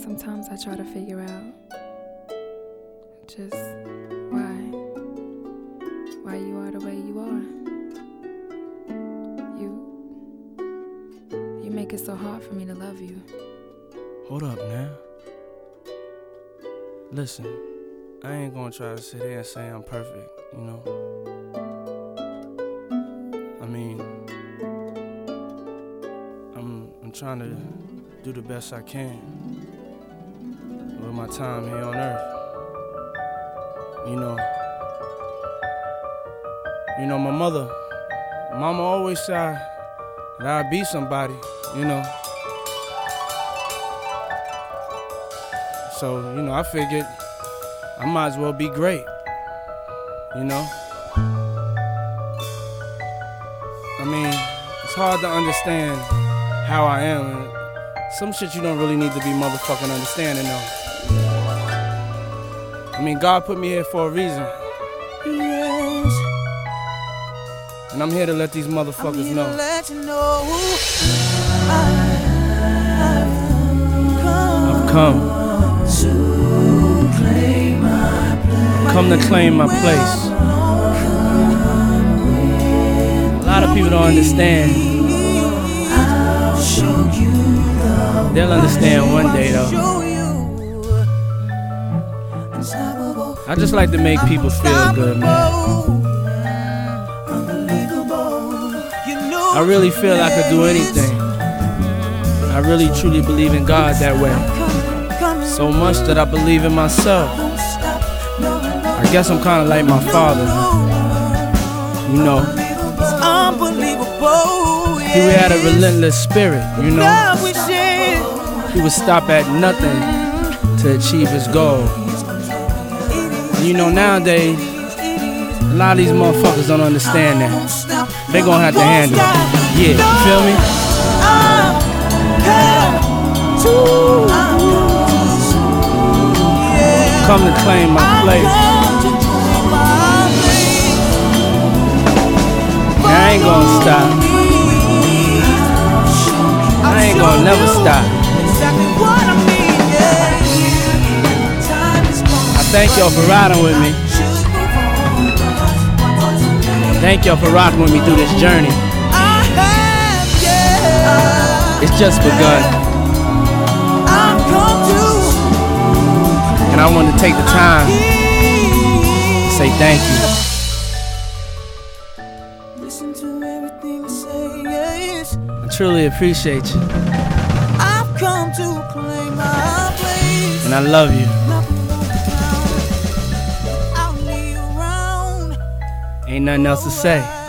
Sometimes I try to figure out just why. Why you are the way you are. You. You make it so hard for me to love you. Hold up now. Listen, I ain't gonna try to sit here and say I'm perfect, you know? I mean, I'm, I'm trying to do the best I can time here on earth. You know, you know, my mother, mama always said that I'd be somebody, you know. So, you know, I figured I might as well be great. You know? I mean, it's hard to understand how I am. Some shit you don't really need to be motherfucking understanding though. I mean, God put me here for a reason. And I'm here to let these motherfuckers know. I've come. Come to claim my place. A lot of people don't understand. They'll understand one day though. I just like to make people feel good, man. I really feel I could do anything. I really truly believe in God that way. So much that I believe in myself. I guess I'm kind of like my father. You know, he had a relentless spirit, you know. He would stop at nothing to achieve his goal. And you know, nowadays, a lot of these motherfuckers don't understand that. They gonna have to handle it. Yeah, you feel me? Come to claim my place. Thank y'all for riding with me. Thank y'all for rocking with me through this journey. It's just begun. And I want to take the time to say thank you. Listen to everything I say, yes. I truly appreciate you. I've come to claim my place. And I love you. Ain't nothing else to say.